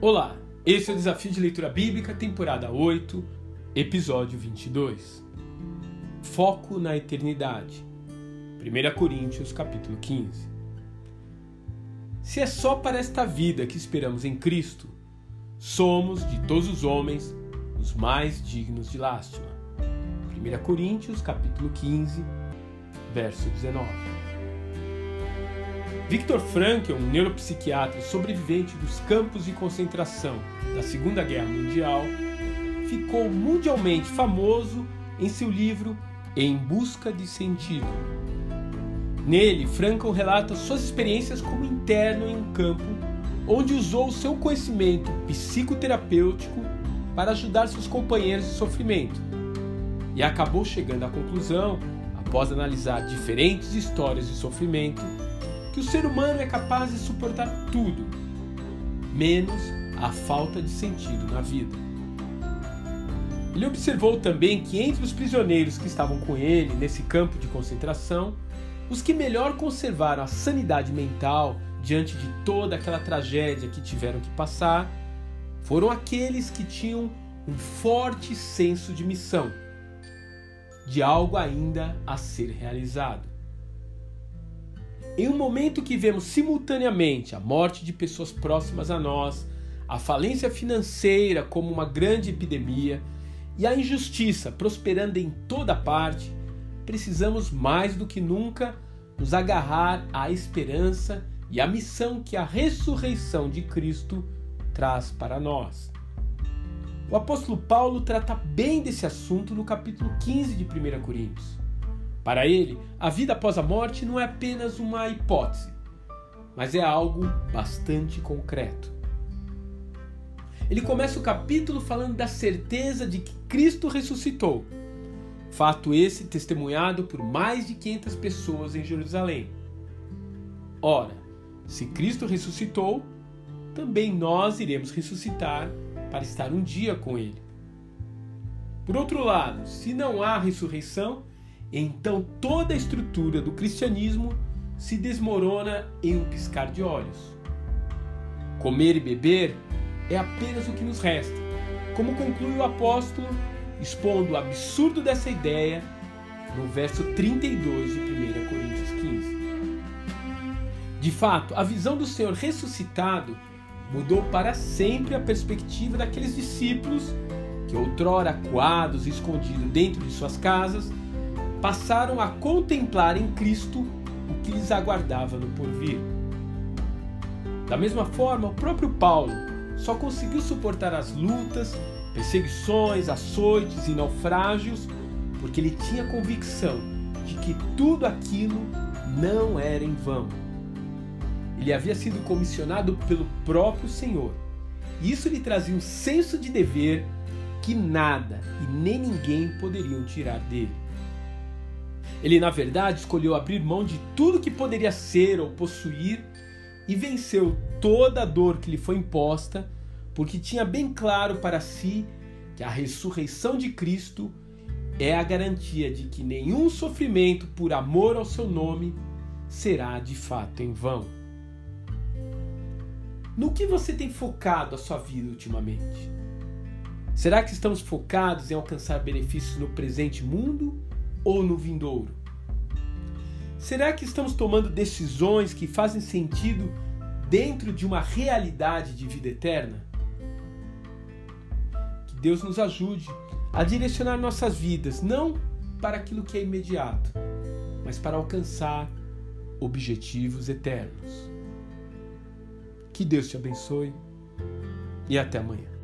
Olá, esse é o Desafio de Leitura Bíblica, temporada 8, episódio 22. Foco na eternidade. 1 Coríntios, capítulo 15. Se é só para esta vida que esperamos em Cristo, somos, de todos os homens, os mais dignos de lástima. 1 Coríntios, capítulo 15, verso 19. Viktor Frankl, um neuropsiquiatra sobrevivente dos campos de concentração da Segunda Guerra Mundial, ficou mundialmente famoso em seu livro Em Busca de Sentido. Nele, Frankl relata suas experiências como interno em um campo onde usou seu conhecimento psicoterapêutico para ajudar seus companheiros de sofrimento. E acabou chegando à conclusão, após analisar diferentes histórias de sofrimento, que o ser humano é capaz de suportar tudo, menos a falta de sentido na vida. Ele observou também que entre os prisioneiros que estavam com ele nesse campo de concentração, os que melhor conservaram a sanidade mental diante de toda aquela tragédia que tiveram que passar foram aqueles que tinham um forte senso de missão, de algo ainda a ser realizado. Em um momento que vemos simultaneamente a morte de pessoas próximas a nós, a falência financeira como uma grande epidemia e a injustiça prosperando em toda parte, precisamos mais do que nunca nos agarrar à esperança e à missão que a ressurreição de Cristo traz para nós. O apóstolo Paulo trata bem desse assunto no capítulo 15 de 1 Coríntios. Para ele, a vida após a morte não é apenas uma hipótese, mas é algo bastante concreto. Ele começa o capítulo falando da certeza de que Cristo ressuscitou. Fato esse testemunhado por mais de 500 pessoas em Jerusalém. Ora, se Cristo ressuscitou, também nós iremos ressuscitar para estar um dia com Ele. Por outro lado, se não há ressurreição, então toda a estrutura do cristianismo se desmorona em um piscar de olhos. Comer e beber é apenas o que nos resta, como conclui o apóstolo, expondo o absurdo dessa ideia no verso 32 de 1 Coríntios 15. De fato, a visão do Senhor ressuscitado mudou para sempre a perspectiva daqueles discípulos que outrora coados e escondidos dentro de suas casas passaram a contemplar em Cristo o que lhes aguardava no porvir. Da mesma forma, o próprio Paulo só conseguiu suportar as lutas, perseguições, açoites e naufrágios porque ele tinha convicção de que tudo aquilo não era em vão. Ele havia sido comissionado pelo próprio Senhor. E isso lhe trazia um senso de dever que nada e nem ninguém poderiam tirar dele. Ele, na verdade, escolheu abrir mão de tudo que poderia ser ou possuir e venceu toda a dor que lhe foi imposta, porque tinha bem claro para si que a ressurreição de Cristo é a garantia de que nenhum sofrimento por amor ao seu nome será de fato em vão. No que você tem focado a sua vida ultimamente? Será que estamos focados em alcançar benefícios no presente mundo ou no vindouro? Será que estamos tomando decisões que fazem sentido dentro de uma realidade de vida eterna? Que Deus nos ajude a direcionar nossas vidas não para aquilo que é imediato, mas para alcançar objetivos eternos. Que Deus te abençoe e até amanhã.